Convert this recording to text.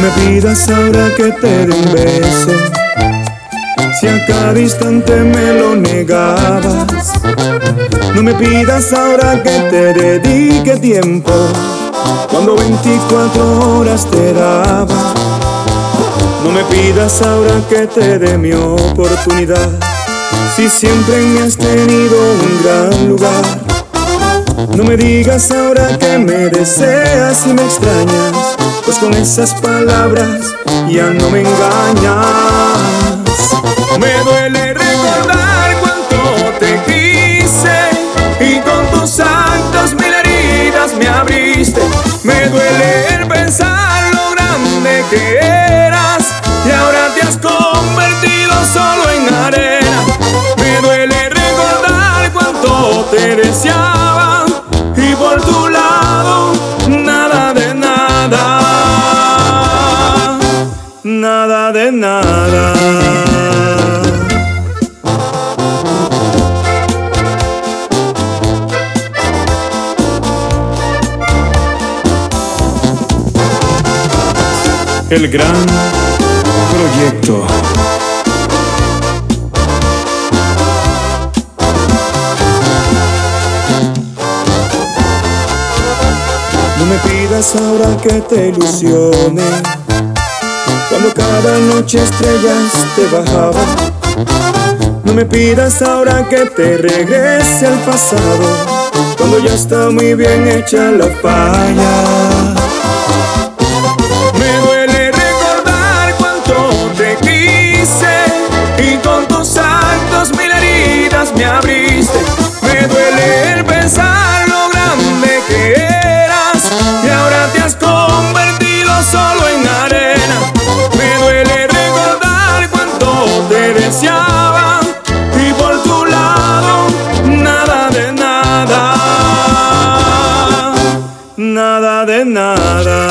me pidas ahora que te dé un beso. Si a cada instante me lo negabas, no me pidas ahora que te dedique tiempo. Cuando 24 horas te daba, no me pidas ahora que te dé mi oportunidad. Si siempre me has tenido un gran lugar, no me digas ahora que me deseas y me extrañas, pues con esas palabras ya no me engañas. Me duele recordar cuánto te quise y con tus actos mil heridas me abriste. Me duele el pensar lo grande que nada. El gran proyecto. No me pidas ahora que te ilusione. Cuando cada noche estrellas te bajaban. No me pidas ahora que te regrese al pasado. Cuando ya está muy bien hecha la falla. Me duele recordar cuánto te quise y con tus actos mil heridas me abriste. Me duele el pensar lo grande que eras y ahora te has convertido solo de nada.